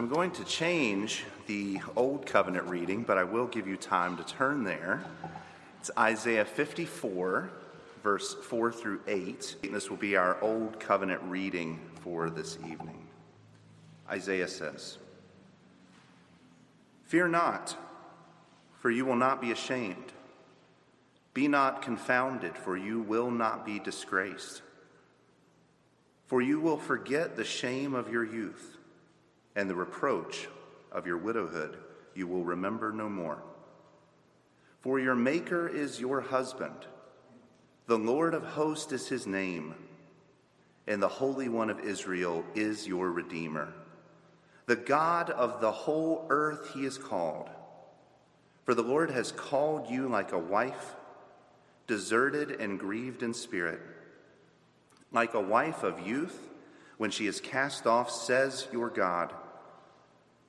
I'm going to change the Old Covenant reading, but I will give you time to turn there. It's Isaiah 54, verse 4 through 8. This will be our Old Covenant reading for this evening. Isaiah says, Fear not, for you will not be ashamed. Be not confounded, for you will not be disgraced. For you will forget the shame of your youth and the reproach of your widowhood you will remember no more. For your Maker is your husband, the Lord of hosts is his name, and the Holy One of Israel is your Redeemer. The God of the whole earth he is called. For the Lord has called you like a wife, deserted and grieved in spirit, like a wife of youth when she is cast off, says your God.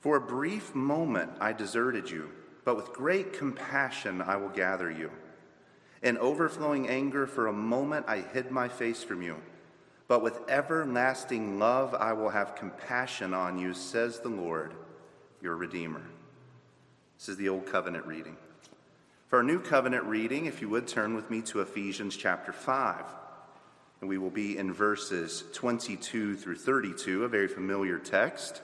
For a brief moment I deserted you, but with great compassion I will gather you. In overflowing anger, for a moment I hid my face from you. But with everlasting love I will have compassion on you, says the Lord, your Redeemer. This is the Old Covenant reading. For our new covenant reading, if you would turn with me to Ephesians chapter 5. And we will be in verses 22 through 32, a very familiar text.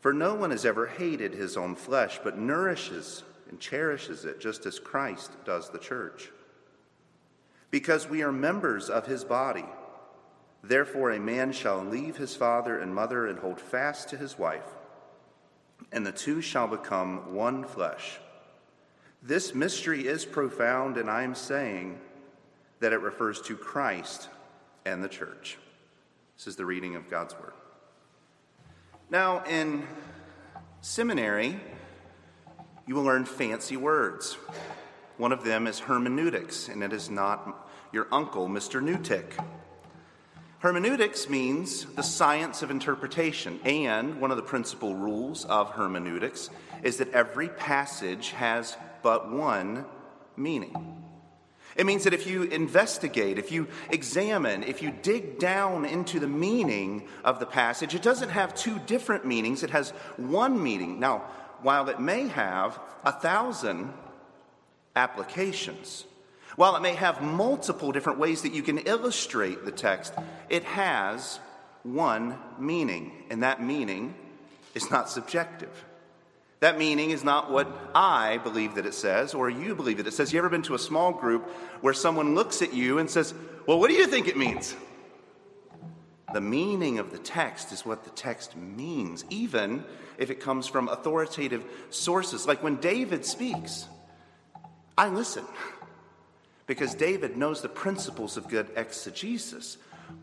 For no one has ever hated his own flesh, but nourishes and cherishes it, just as Christ does the church. Because we are members of his body. Therefore, a man shall leave his father and mother and hold fast to his wife, and the two shall become one flesh. This mystery is profound, and I am saying that it refers to Christ and the church. This is the reading of God's Word. Now, in seminary, you will learn fancy words. One of them is hermeneutics, and it is not your uncle, Mr. Newtick. Hermeneutics means the science of interpretation, and one of the principal rules of hermeneutics is that every passage has but one meaning. It means that if you investigate, if you examine, if you dig down into the meaning of the passage, it doesn't have two different meanings, it has one meaning. Now, while it may have a thousand applications, while it may have multiple different ways that you can illustrate the text, it has one meaning, and that meaning is not subjective. That meaning is not what I believe that it says or you believe that it says. You ever been to a small group where someone looks at you and says, Well, what do you think it means? The meaning of the text is what the text means, even if it comes from authoritative sources. Like when David speaks, I listen because David knows the principles of good exegesis.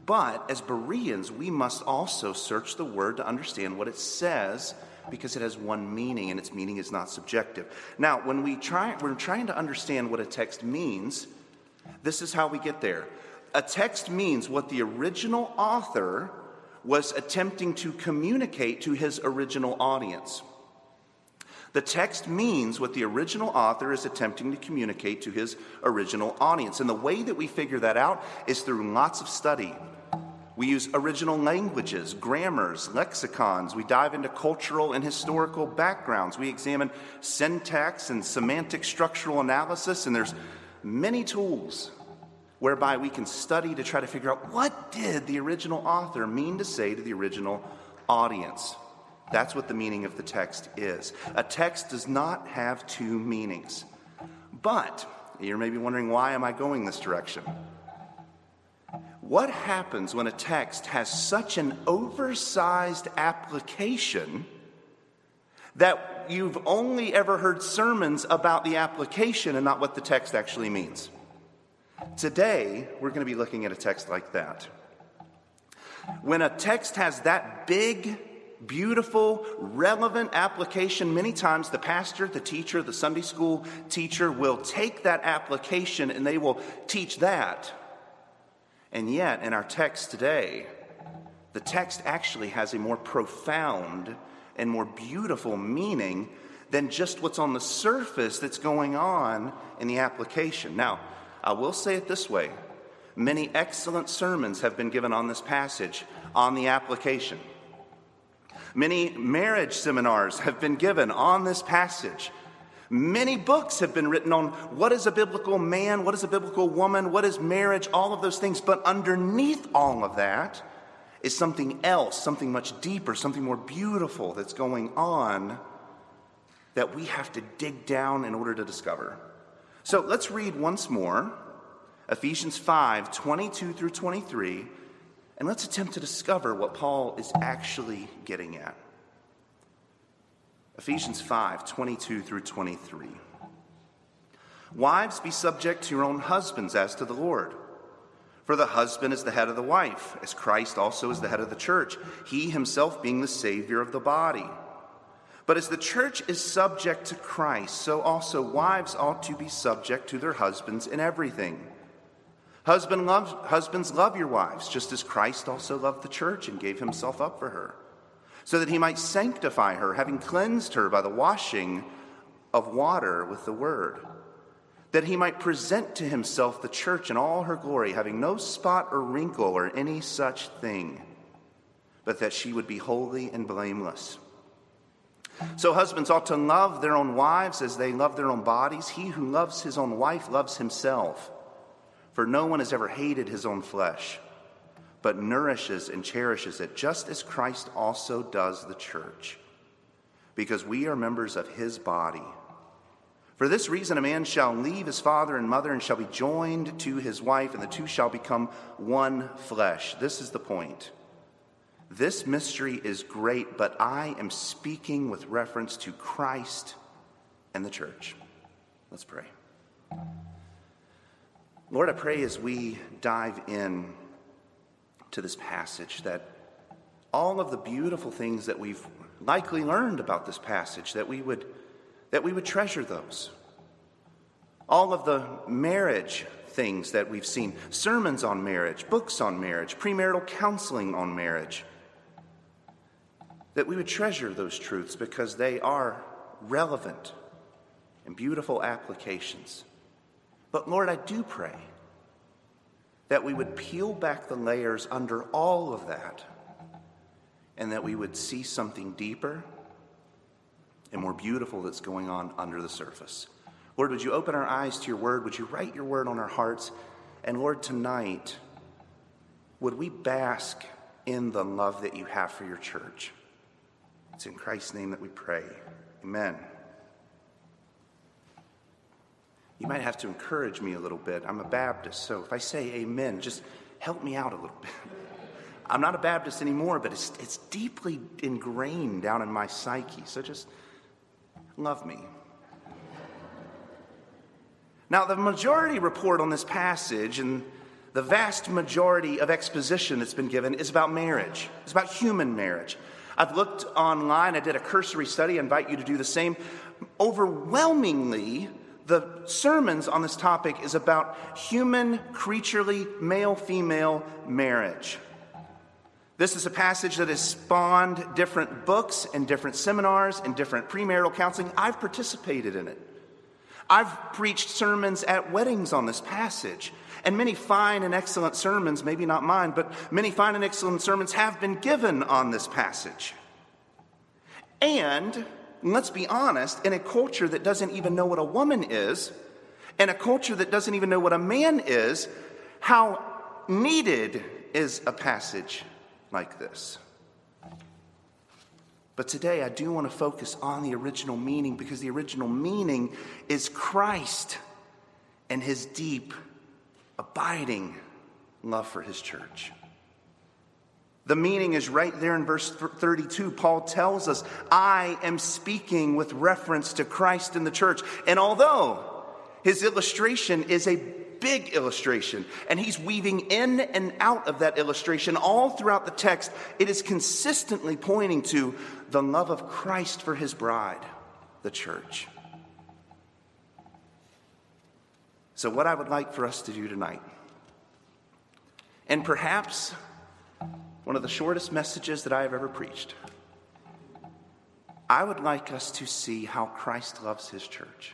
But as Bereans, we must also search the word to understand what it says because it has one meaning and its meaning is not subjective. Now, when we try, we're trying to understand what a text means, this is how we get there. A text means what the original author was attempting to communicate to his original audience. The text means what the original author is attempting to communicate to his original audience. And the way that we figure that out is through lots of study. We use original languages, grammars, lexicons. We dive into cultural and historical backgrounds. We examine syntax and semantic structural analysis, and there's many tools whereby we can study to try to figure out what did the original author mean to say to the original audience. That's what the meaning of the text is. A text does not have two meanings. But you're maybe wondering, why am I going this direction? What happens when a text has such an oversized application that you've only ever heard sermons about the application and not what the text actually means? Today, we're going to be looking at a text like that. When a text has that big, beautiful, relevant application, many times the pastor, the teacher, the Sunday school teacher will take that application and they will teach that. And yet, in our text today, the text actually has a more profound and more beautiful meaning than just what's on the surface that's going on in the application. Now, I will say it this way many excellent sermons have been given on this passage on the application. Many marriage seminars have been given on this passage. Many books have been written on what is a biblical man, what is a biblical woman, what is marriage, all of those things. But underneath all of that is something else, something much deeper, something more beautiful that's going on that we have to dig down in order to discover. So let's read once more Ephesians 5 22 through 23 and let's attempt to discover what Paul is actually getting at. Ephesians 5 22 through 23. Wives, be subject to your own husbands as to the Lord. For the husband is the head of the wife, as Christ also is the head of the church, he himself being the Savior of the body. But as the church is subject to Christ, so also wives ought to be subject to their husbands in everything. Husband love, husbands, love your wives, just as Christ also loved the church and gave himself up for her, so that he might sanctify her, having cleansed her by the washing of water with the word, that he might present to himself the church in all her glory, having no spot or wrinkle or any such thing, but that she would be holy and blameless. So, husbands ought to love their own wives as they love their own bodies. He who loves his own wife loves himself. For no one has ever hated his own flesh, but nourishes and cherishes it, just as Christ also does the church, because we are members of his body. For this reason, a man shall leave his father and mother and shall be joined to his wife, and the two shall become one flesh. This is the point. This mystery is great, but I am speaking with reference to Christ and the church. Let's pray. Lord, I pray as we dive in to this passage that all of the beautiful things that we've likely learned about this passage that we would that we would treasure those. All of the marriage things that we've seen, sermons on marriage, books on marriage, premarital counseling on marriage. That we would treasure those truths because they are relevant and beautiful applications but Lord, I do pray that we would peel back the layers under all of that and that we would see something deeper and more beautiful that's going on under the surface. Lord, would you open our eyes to your word? Would you write your word on our hearts? And Lord, tonight, would we bask in the love that you have for your church? It's in Christ's name that we pray. Amen. You might have to encourage me a little bit. I'm a Baptist, so if I say amen, just help me out a little bit. I'm not a Baptist anymore, but it's, it's deeply ingrained down in my psyche, so just love me. Now, the majority report on this passage and the vast majority of exposition that's been given is about marriage, it's about human marriage. I've looked online, I did a cursory study, I invite you to do the same. Overwhelmingly, the sermons on this topic is about human, creaturely, male female marriage. This is a passage that has spawned different books and different seminars and different premarital counseling. I've participated in it. I've preached sermons at weddings on this passage. And many fine and excellent sermons, maybe not mine, but many fine and excellent sermons have been given on this passage. And and let's be honest, in a culture that doesn't even know what a woman is, in a culture that doesn't even know what a man is, how needed is a passage like this? But today I do want to focus on the original meaning because the original meaning is Christ and his deep, abiding love for his church. The meaning is right there in verse 32. Paul tells us, I am speaking with reference to Christ and the church. And although his illustration is a big illustration, and he's weaving in and out of that illustration all throughout the text, it is consistently pointing to the love of Christ for his bride, the church. So, what I would like for us to do tonight, and perhaps one of the shortest messages that I have ever preached. I would like us to see how Christ loves his church.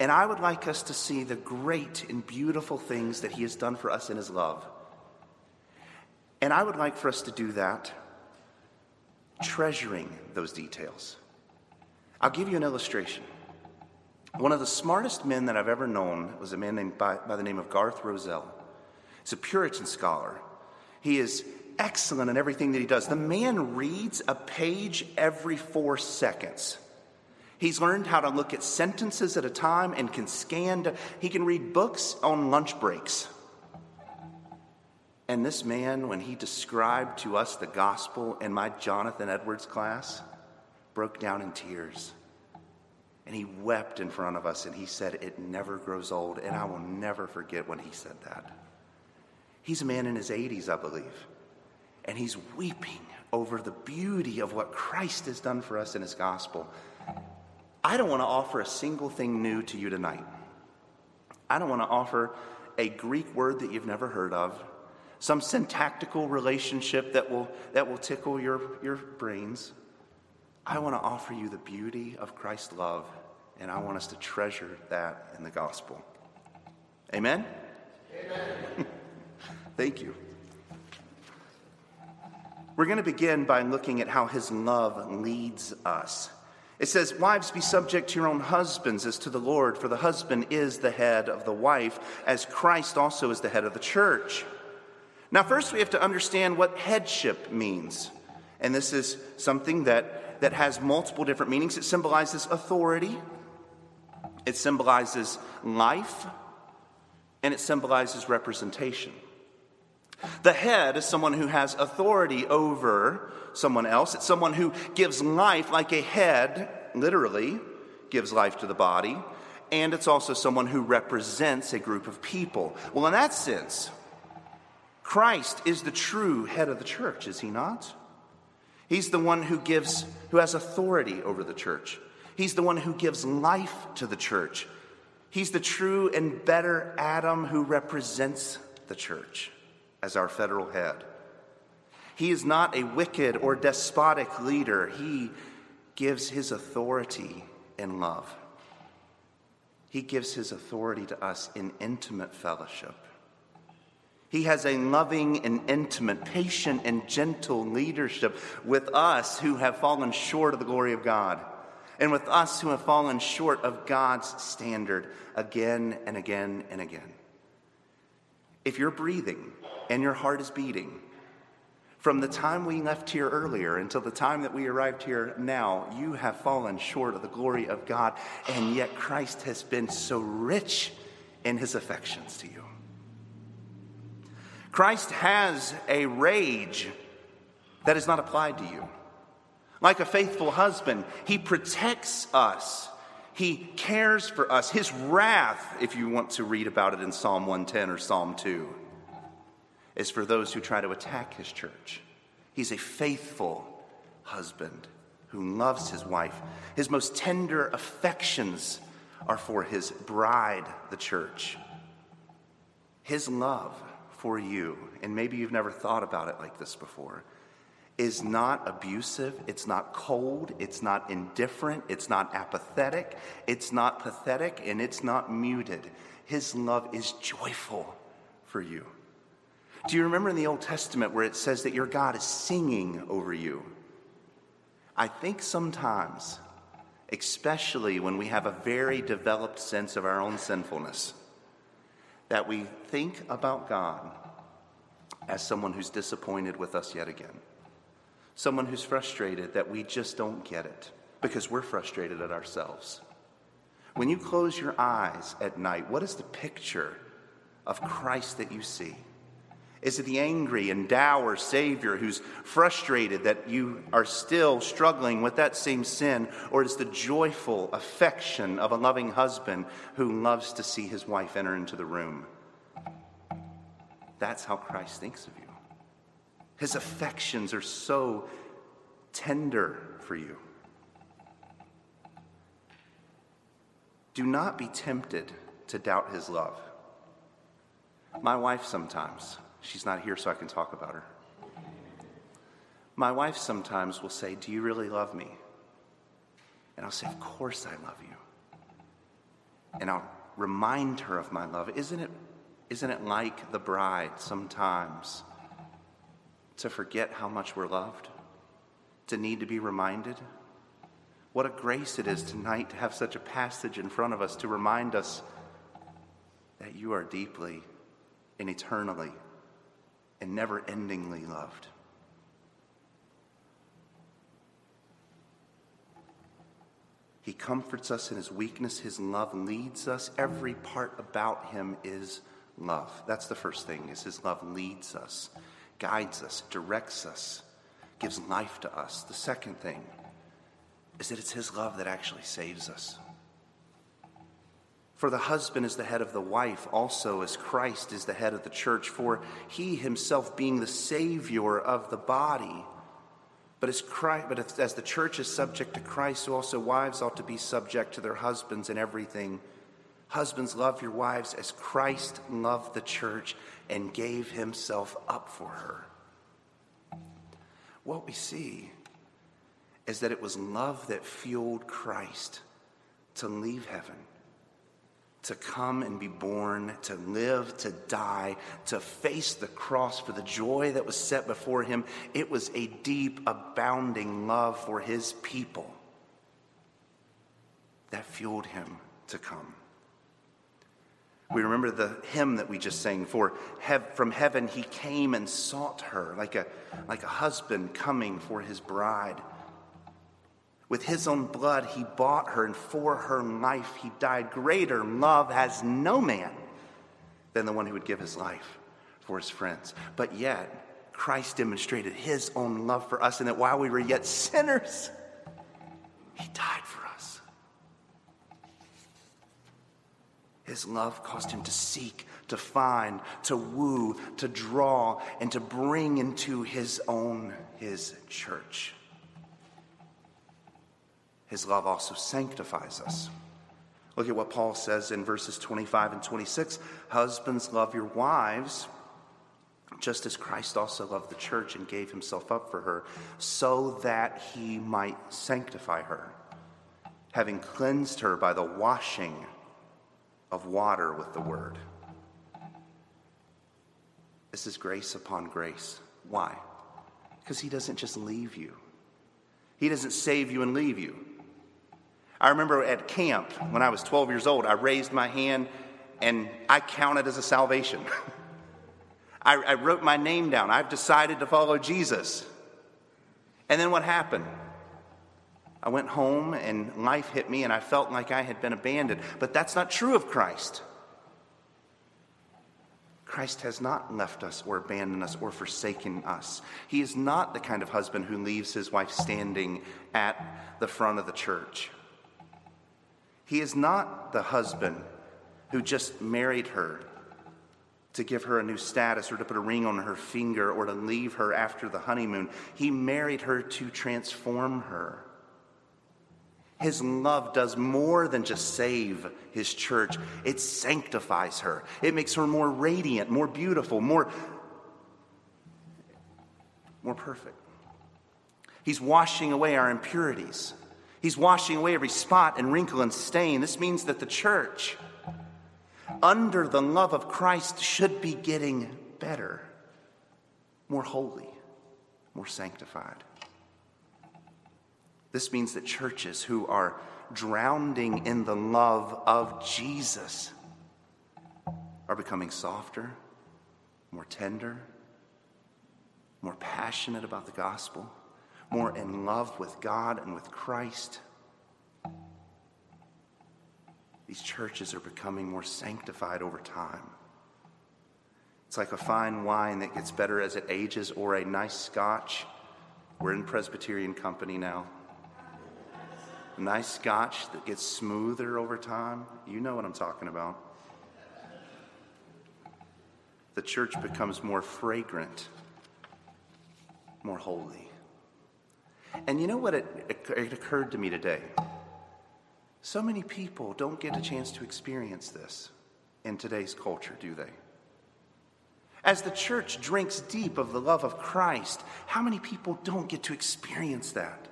And I would like us to see the great and beautiful things that he has done for us in his love. And I would like for us to do that treasuring those details. I'll give you an illustration. One of the smartest men that I've ever known was a man named by, by the name of Garth Rosell. He's a Puritan scholar. He is excellent in everything that he does. The man reads a page every four seconds. He's learned how to look at sentences at a time and can scan. he can read books on lunch breaks. And this man, when he described to us the gospel in my Jonathan Edwards class, broke down in tears. And he wept in front of us and he said, It never grows old. And I will never forget when he said that. He's a man in his 80s, I believe and he's weeping over the beauty of what Christ has done for us in his gospel. I don't want to offer a single thing new to you tonight. I don't want to offer a Greek word that you've never heard of, some syntactical relationship that will, that will tickle your, your brains. I want to offer you the beauty of Christ's love, and I want us to treasure that in the gospel. Amen? Amen. Thank you. We're going to begin by looking at how his love leads us. It says, Wives, be subject to your own husbands as to the Lord, for the husband is the head of the wife, as Christ also is the head of the church. Now, first, we have to understand what headship means. And this is something that, that has multiple different meanings. It symbolizes authority, it symbolizes life, and it symbolizes representation. The head is someone who has authority over someone else. It's someone who gives life like a head, literally, gives life to the body. And it's also someone who represents a group of people. Well, in that sense, Christ is the true head of the church, is he not? He's the one who gives, who has authority over the church. He's the one who gives life to the church. He's the true and better Adam who represents the church as our federal head. He is not a wicked or despotic leader. He gives his authority in love. He gives his authority to us in intimate fellowship. He has a loving and intimate, patient and gentle leadership with us who have fallen short of the glory of God, and with us who have fallen short of God's standard again and again and again. If you're breathing, and your heart is beating. From the time we left here earlier until the time that we arrived here now, you have fallen short of the glory of God, and yet Christ has been so rich in his affections to you. Christ has a rage that is not applied to you. Like a faithful husband, he protects us. He cares for us. His wrath, if you want to read about it in Psalm 110 or Psalm 2, is for those who try to attack his church. He's a faithful husband who loves his wife. His most tender affections are for his bride, the church. His love for you, and maybe you've never thought about it like this before, is not abusive, it's not cold, it's not indifferent, it's not apathetic, it's not pathetic, and it's not muted. His love is joyful for you. Do you remember in the Old Testament where it says that your God is singing over you? I think sometimes, especially when we have a very developed sense of our own sinfulness, that we think about God as someone who's disappointed with us yet again. Someone who's frustrated that we just don't get it because we're frustrated at ourselves. When you close your eyes at night, what is the picture of Christ that you see? Is it the angry and dour Savior who's frustrated that you are still struggling with that same sin? Or is the joyful affection of a loving husband who loves to see his wife enter into the room? That's how Christ thinks of you. His affections are so tender for you. Do not be tempted to doubt his love. My wife sometimes, she's not here so I can talk about her. My wife sometimes will say, Do you really love me? And I'll say, Of course I love you. And I'll remind her of my love. Isn't it, isn't it like the bride sometimes to forget how much we're loved? To need to be reminded? What a grace it is tonight to have such a passage in front of us to remind us that you are deeply and eternally and never endingly loved. He comforts us in his weakness. His love leads us. Every part about him is love. That's the first thing is his love leads us, guides us, directs us, gives life to us. The second thing is that it's his love that actually saves us. For the husband is the head of the wife, also as Christ is the head of the church, for he himself being the Savior of the body. But as, Christ, but as the church is subject to Christ, so also wives ought to be subject to their husbands in everything. Husbands, love your wives as Christ loved the church and gave himself up for her. What we see is that it was love that fueled Christ to leave heaven to come and be born, to live, to die, to face the cross for the joy that was set before him. It was a deep, abounding love for his people that fueled him to come. We remember the hymn that we just sang for from heaven he came and sought her like a, like a husband coming for his bride. With his own blood, he bought her, and for her life, he died. Greater love has no man than the one who would give his life for his friends. But yet, Christ demonstrated his own love for us, and that while we were yet sinners, he died for us. His love caused him to seek, to find, to woo, to draw, and to bring into his own his church. His love also sanctifies us. Look at what Paul says in verses 25 and 26 Husbands, love your wives, just as Christ also loved the church and gave himself up for her, so that he might sanctify her, having cleansed her by the washing of water with the word. This is grace upon grace. Why? Because he doesn't just leave you, he doesn't save you and leave you. I remember at camp when I was 12 years old, I raised my hand and I counted as a salvation. I, I, wrote my name down. I've decided to follow Jesus. And then what happened? I went home and life hit me and I felt like I had been abandoned. But that's not true of Christ. Christ has not left us or abandoned us or forsaken us. He is not the kind of husband who leaves his wife standing at the front of the church. He is not the husband who just married her to give her a new status or to put a ring on her finger or to leave her after the honeymoon. He married her to transform her. His love does more than just save his church, it sanctifies her. It makes her more radiant, more beautiful, more, more perfect. He's washing away our impurities. He's washing away every spot and wrinkle and stain. This means that the church, under the love of Christ, should be getting better, more holy, more sanctified. This means that churches who are drowning in the love of Jesus are becoming softer, more tender, more passionate about the gospel more in love with God and with Christ. These churches are becoming more sanctified over time. It's like a fine wine that gets better as it ages, or a nice scotch. We're in Presbyterian company now. Nice scotch that gets smoother over time. You know what I'm talking about. The church becomes more fragrant, more holy. And you know what? It, it, occurred to me today. So many people don't get a chance to experience this in today's culture, do they? As the church drinks deep of the love of Christ, how many people don't get to experience that?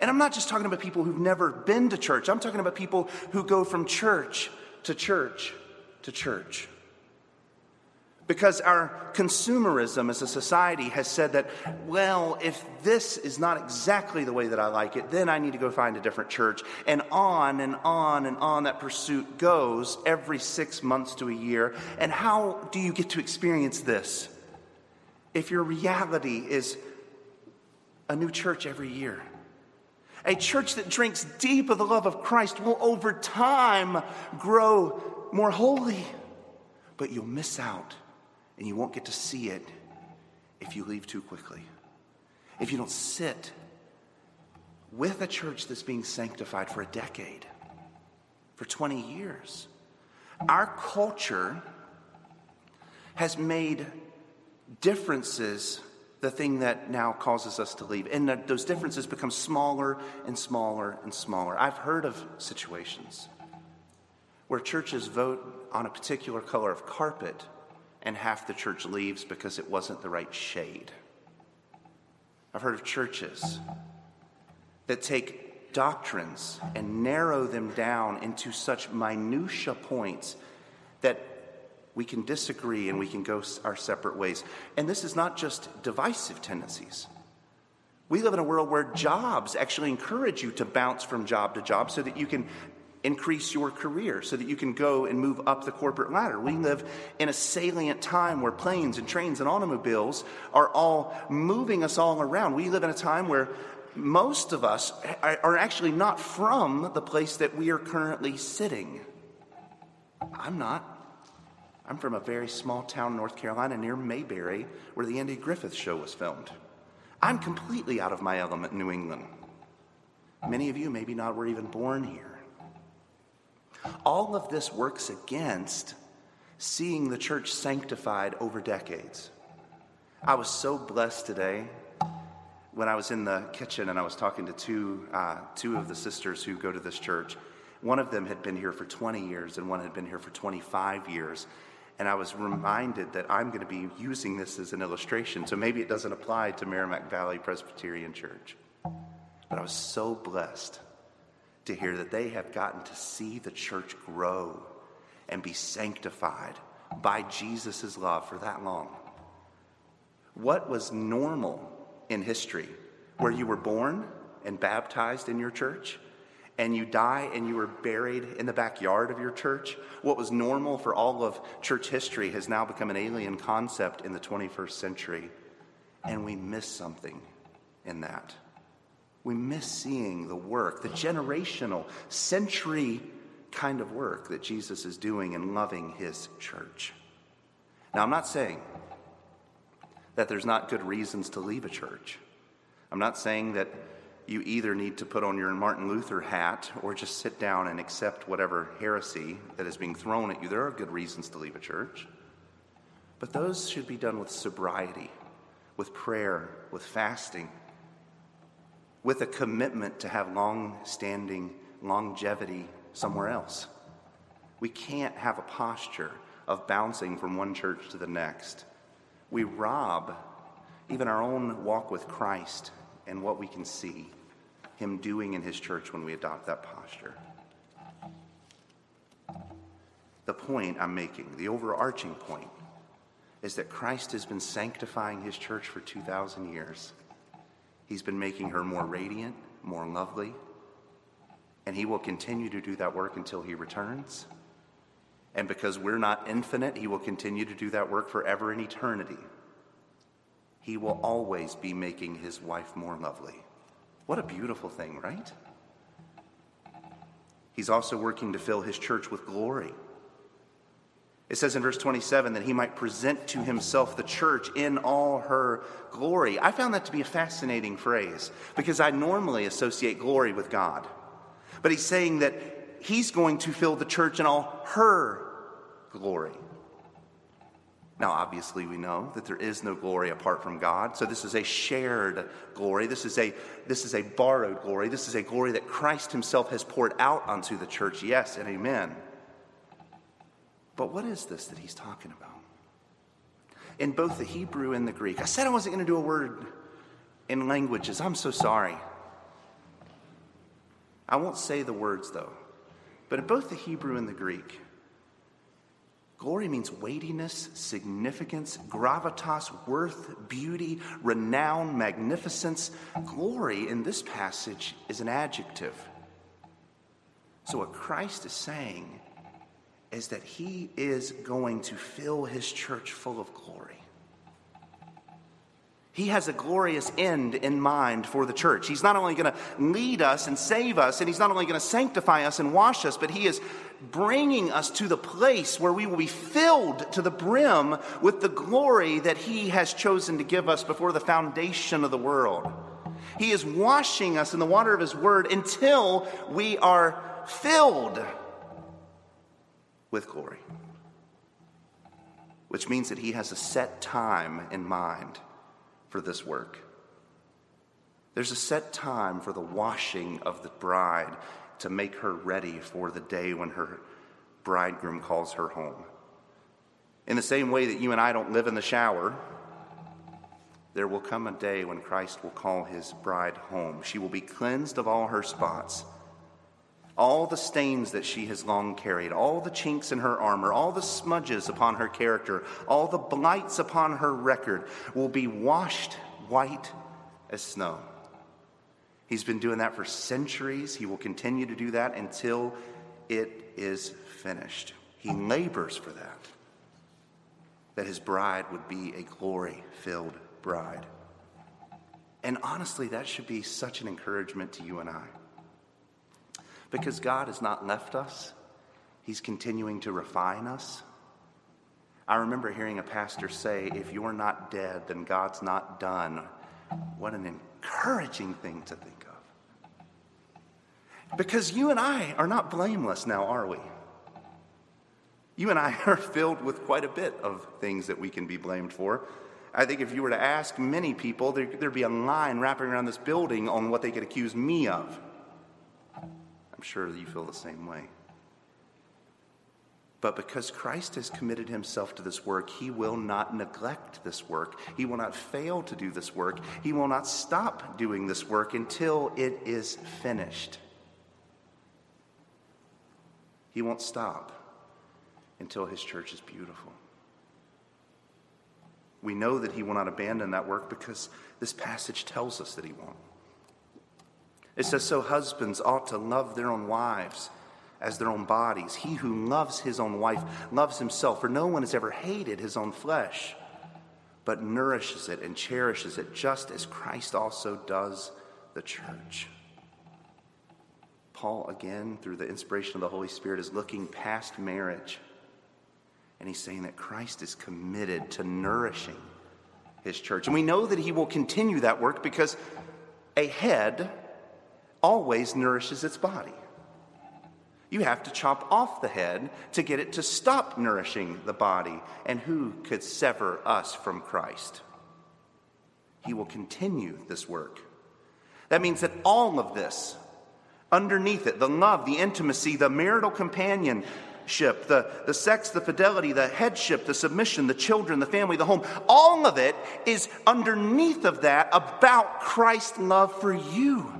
And I'm not just talking about people who've never been to church, I'm talking about people who go from church to church to church. Because our consumerism as a society has said that, well, if this is not exactly the way that I like it, then I need to go find a different church. And on and on and on that pursuit goes every six months to a year. And how do you get to experience this? If your reality is a new church every year. A church that drinks deep of the love of Christ will over time grow more holy, but you'll miss out and you won't get to see it if you leave too quickly. If you don't sit with a church that's being sanctified for a decade, for 20 years. Our culture has made differences the thing that now causes us to leave. And those differences become smaller and smaller and smaller. I've heard of situations where churches vote on a particular color of carpet and half the church leaves because it wasn't the right shade. I've heard of churches that take doctrines and narrow them down into such minutia points that we can disagree and we can go our separate ways. And this is not just divisive tendencies. We live in a world where jobs actually encourage you to bounce from job to job so that you can increase your career so that you can go and move up the corporate ladder. We live in a salient time where planes and trains and automobiles are all moving us all around. We live in a time where most of us are actually not from the place that we are currently sitting. I'm not. I'm from a very small town in North Carolina near Mayberry where the Andy Griffith show was filmed. I'm completely out of my element in New England. Many of you maybe not were even born here. All of this works against seeing the church sanctified over decades. I was so blessed today when I was in the kitchen and I was talking to two, uh, two of the sisters who go to this church. One of them had been here for 20 years and one had been here for 25 years. And I was reminded that I'm going to be using this as an illustration. So maybe it doesn't apply to Merrimack Valley Presbyterian Church. But I was so blessed to hear that they have gotten to see the church grow and be sanctified by Jesus' love for that long. What was normal in history, where you were born and baptized in your church, and you die and you were buried in the backyard of your church, what was normal for all of church history has now become an alien concept in the 21st century, and we miss something in that. We miss seeing the work, the generational, century kind of work that Jesus is doing in loving his church. Now, I'm not saying that there's not good reasons to leave a church. I'm not saying that you either need to put on your Martin Luther hat or just sit down and accept whatever heresy that is being thrown at you. There are good reasons to leave a church. But those should be done with sobriety, with prayer, with fasting, with a commitment to have long standing longevity somewhere else. We can't have a posture of bouncing from one church to the next. We rob even our own walk with Christ and what we can see Him doing in His church when we adopt that posture. The point I'm making, the overarching point, is that Christ has been sanctifying His church for 2,000 years. He's been making her more radiant, more lovely. And He will continue to do that work until He returns. And because we're not infinite, He will continue to do that work forever in eternity. He will always be making His wife more lovely. What a beautiful thing, right? He's also working to fill his church with glory. It says in verse 27 that he might present to himself the church in all her glory. I found that to be a fascinating phrase because I normally associate glory with God. But he's saying that he's going to fill the church in all her glory. Now, obviously, we know that there is no glory apart from God. So this is a shared glory. This is a, this is a borrowed glory. This is a glory that Christ himself has poured out onto the church. Yes and amen. But what is this that he's talking about? In both the Hebrew and the Greek. I said I wasn't going to do a word in languages. I'm so sorry. I won't say the words though. But in both the Hebrew and the Greek, glory means weightiness, significance, gravitas, worth, beauty, renown, magnificence. Glory in this passage is an adjective. So, what Christ is saying is that he is going to fill his church full of glory. He has a glorious end in mind for the church. He's not only going to lead us and save us, and He's not only going to sanctify us and wash us, but He is bringing us to the place where we will be filled to the brim with the glory that He has chosen to give us before the foundation of the world. He is washing us in the water of His Word until we are filled with glory. Which means that he has a set time in mind for this work. There's a set time for the washing of the bride to make her ready for the day when her bridegroom calls her home. In the same way that you and I don't live in the shower, there will come a day when Christ will call his bride home. She will be cleansed of all her spots all the stains that she has long carried, all the chinks in her armor, all the smudges upon her character, all the blights upon her record will be washed white as snow. He's been doing that for centuries. He will continue to do that until it is finished. He oh. labors for that, that his bride would be a glory filled bride. And honestly, that should be such an encouragement to you and I. Because God has not left us, He's continuing to refine us. I remember hearing a pastor say, If you're not dead, then God's not done. What an encouraging thing to think. Because you and I are not blameless now, are we? You and I are filled with quite a bit of things that we can be blamed for. I think if you were to ask many people, there, would be a line wrapping around this building on what they could accuse me of. I'm sure you feel the same way. But because Christ has committed himself to this work, he will not neglect this work. He will not fail to do this work. He will not stop doing this work until it is finished. He won't stop until his church is beautiful. We know that he will not abandon that work because this passage tells us that he won't. It says, So husbands ought to love their own wives as their own bodies. He who loves his own wife loves himself, for no one has ever hated his own flesh, but nourishes it and cherishes it, just as Christ also does the church. Paul, again, through the inspiration of the Holy Spirit, is looking past marriage. And he's saying that Christ is committed to nourishing his church. And we know that he will continue that work because a head always nourishes its body. You have to chop off the head to get it to stop nourishing the body. And who could sever us from Christ? He will continue this work. That means that all of this, underneath it, the love, the intimacy, the marital companionship, the, the sex, the fidelity, the headship, the submission, the children, the family, the home, all of it is underneath of that about Christ's love for you.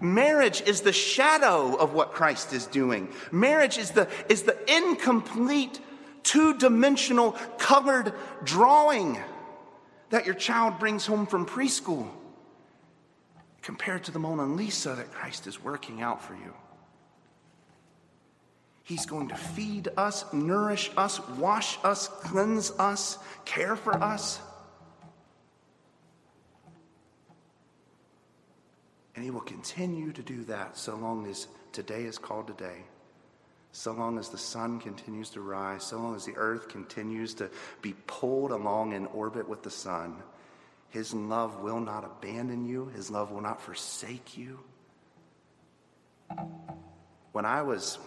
Marriage is the shadow of what Christ is doing. Marriage is the, is the incomplete, two dimensional, colored drawing that your child brings home from preschool compared to the Mona Lisa that Christ is working out for you. He's going to feed us, nourish us, wash us, cleanse us, care for us. And He will continue to do that so long as today is called today, so long as the sun continues to rise, so long as the earth continues to be pulled along in orbit with the sun. His love will not abandon you, His love will not forsake you. When I was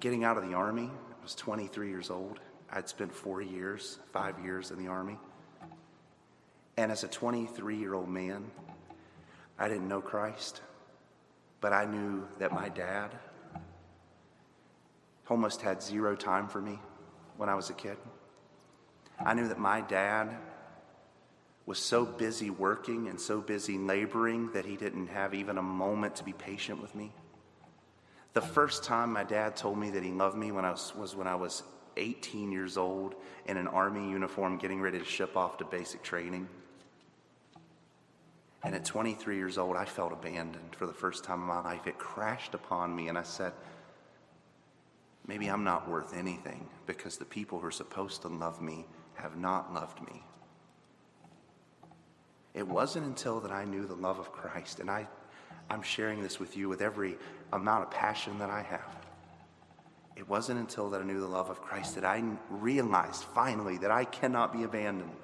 getting out of the Army, I was 23 years old. I'd spent four years, five years in the Army. And as a 23 year old man, I didn't know Christ, but I knew that my dad almost had zero time for me when I was a kid. I knew that my dad was so busy working and so busy laboring that he didn't have even a moment to be patient with me. The first time my dad told me that he loved me when I was, was when I was 18 years old in an army uniform getting ready to ship off to basic training. And at 23 years old, I felt abandoned for the first time in my life. It crashed upon me, and I said, Maybe I'm not worth anything because the people who are supposed to love me have not loved me. It wasn't until that I knew the love of Christ, and I, I'm sharing this with you with every amount of passion that I have. It wasn't until that I knew the love of Christ that I realized finally that I cannot be abandoned,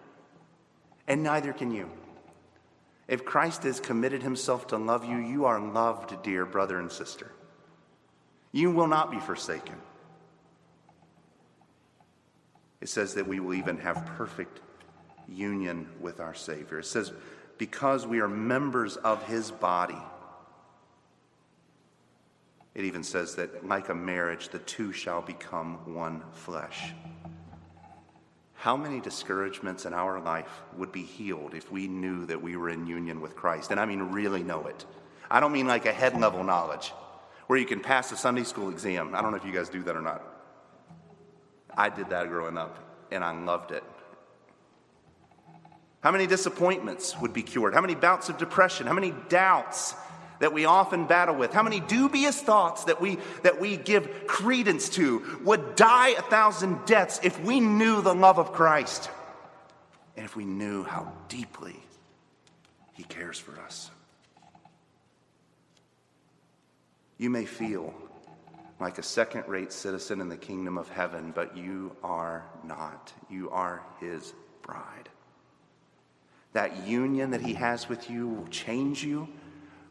and neither can you. If Christ has committed himself to love you, you are loved, dear brother and sister. You will not be forsaken. It says that we will even have perfect union with our Savior. It says, because we are members of his body. It even says that, like a marriage, the two shall become one flesh. How many discouragements in our life would be healed if we knew that we were in union with Christ? And I mean, really know it. I don't mean like a head level knowledge where you can pass a Sunday school exam. I don't know if you guys do that or not. I did that growing up, and I loved it. How many disappointments would be cured? How many bouts of depression? How many doubts that we often battle with? How many dubious thoughts that we, that we give credence to would die a thousand deaths if we knew the love of Christ and if we knew how deeply He cares for us? You may feel like a second rate citizen in the kingdom of heaven, but you are not. You are His bride. That union that He has with you will change you,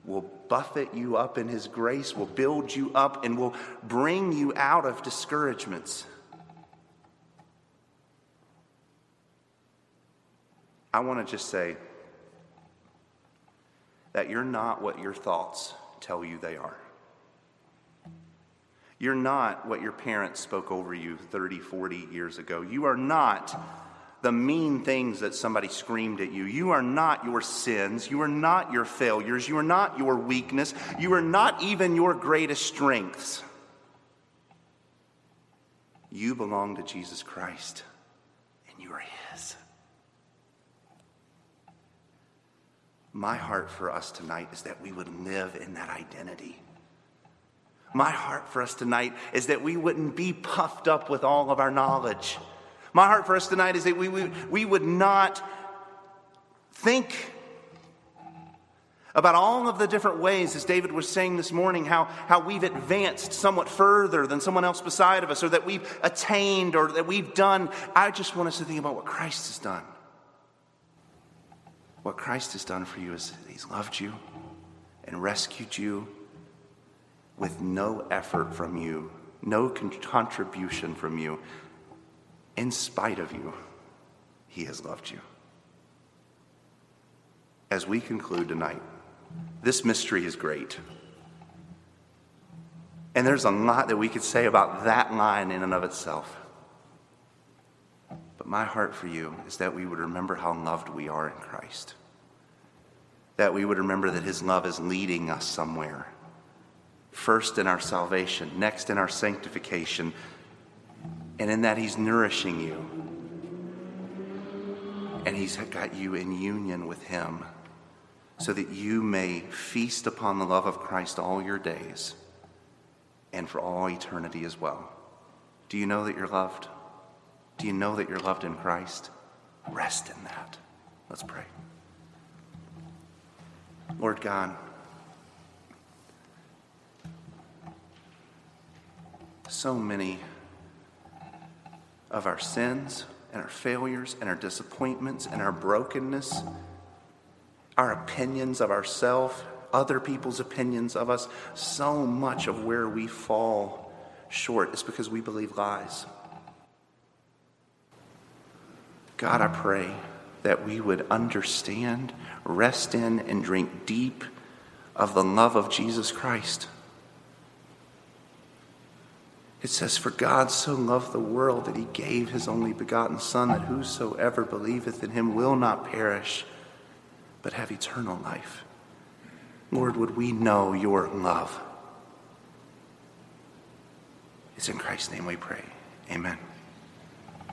will buffet you up in His grace, will build you up, and will bring you out of discouragements. I want to just say that you're not what your thoughts tell you they are. You're not what your parents spoke over you 30, 40 years ago. You are not the mean things that somebody screamed at you. You are not your sins. You are not your failures. You are not your weakness. You are not even your greatest strengths. You belong to Jesus Christ, and you are His. My heart for us tonight is that we would live in that identity. My heart for us tonight is that we wouldn't be puffed up with all of our knowledge. My heart for us tonight is that we, we, we would not think about all of the different ways, as David was saying this morning, how, how we've advanced somewhat further than someone else beside of us, or that we've attained, or that we've done. I just want us to think about what Christ has done. What Christ has done for you is He's loved you and rescued you with no effort from you, no contribution from you. In spite of you, He has loved you. As we conclude tonight, this mystery is great. And there's a lot that we could say about that line in and of itself. But my heart for you is that we would remember how loved we are in Christ. That we would remember that His love is leading us somewhere first in our salvation, next in our sanctification, and in that He's nourishing you. And He's got you in union with Him so that you may feast upon the love of Christ all your days and for all eternity as well. Do you know that you're loved? Do you know that you're loved in Christ? Rest in that. Let's pray. Lord God, so many of our sins and our failures and our disappointments and our brokenness, our opinions of ourselves, other people's opinions of us, so much of where we fall short is because we believe lies. God, I pray that we would understand, rest in, and drink deep of the love of Jesus Christ. It says, For God so loved the world that he gave his only begotten Son, that whosoever believeth in him will not perish, but have eternal life. Lord, would we know your love? It's in Christ's name we pray. Amen.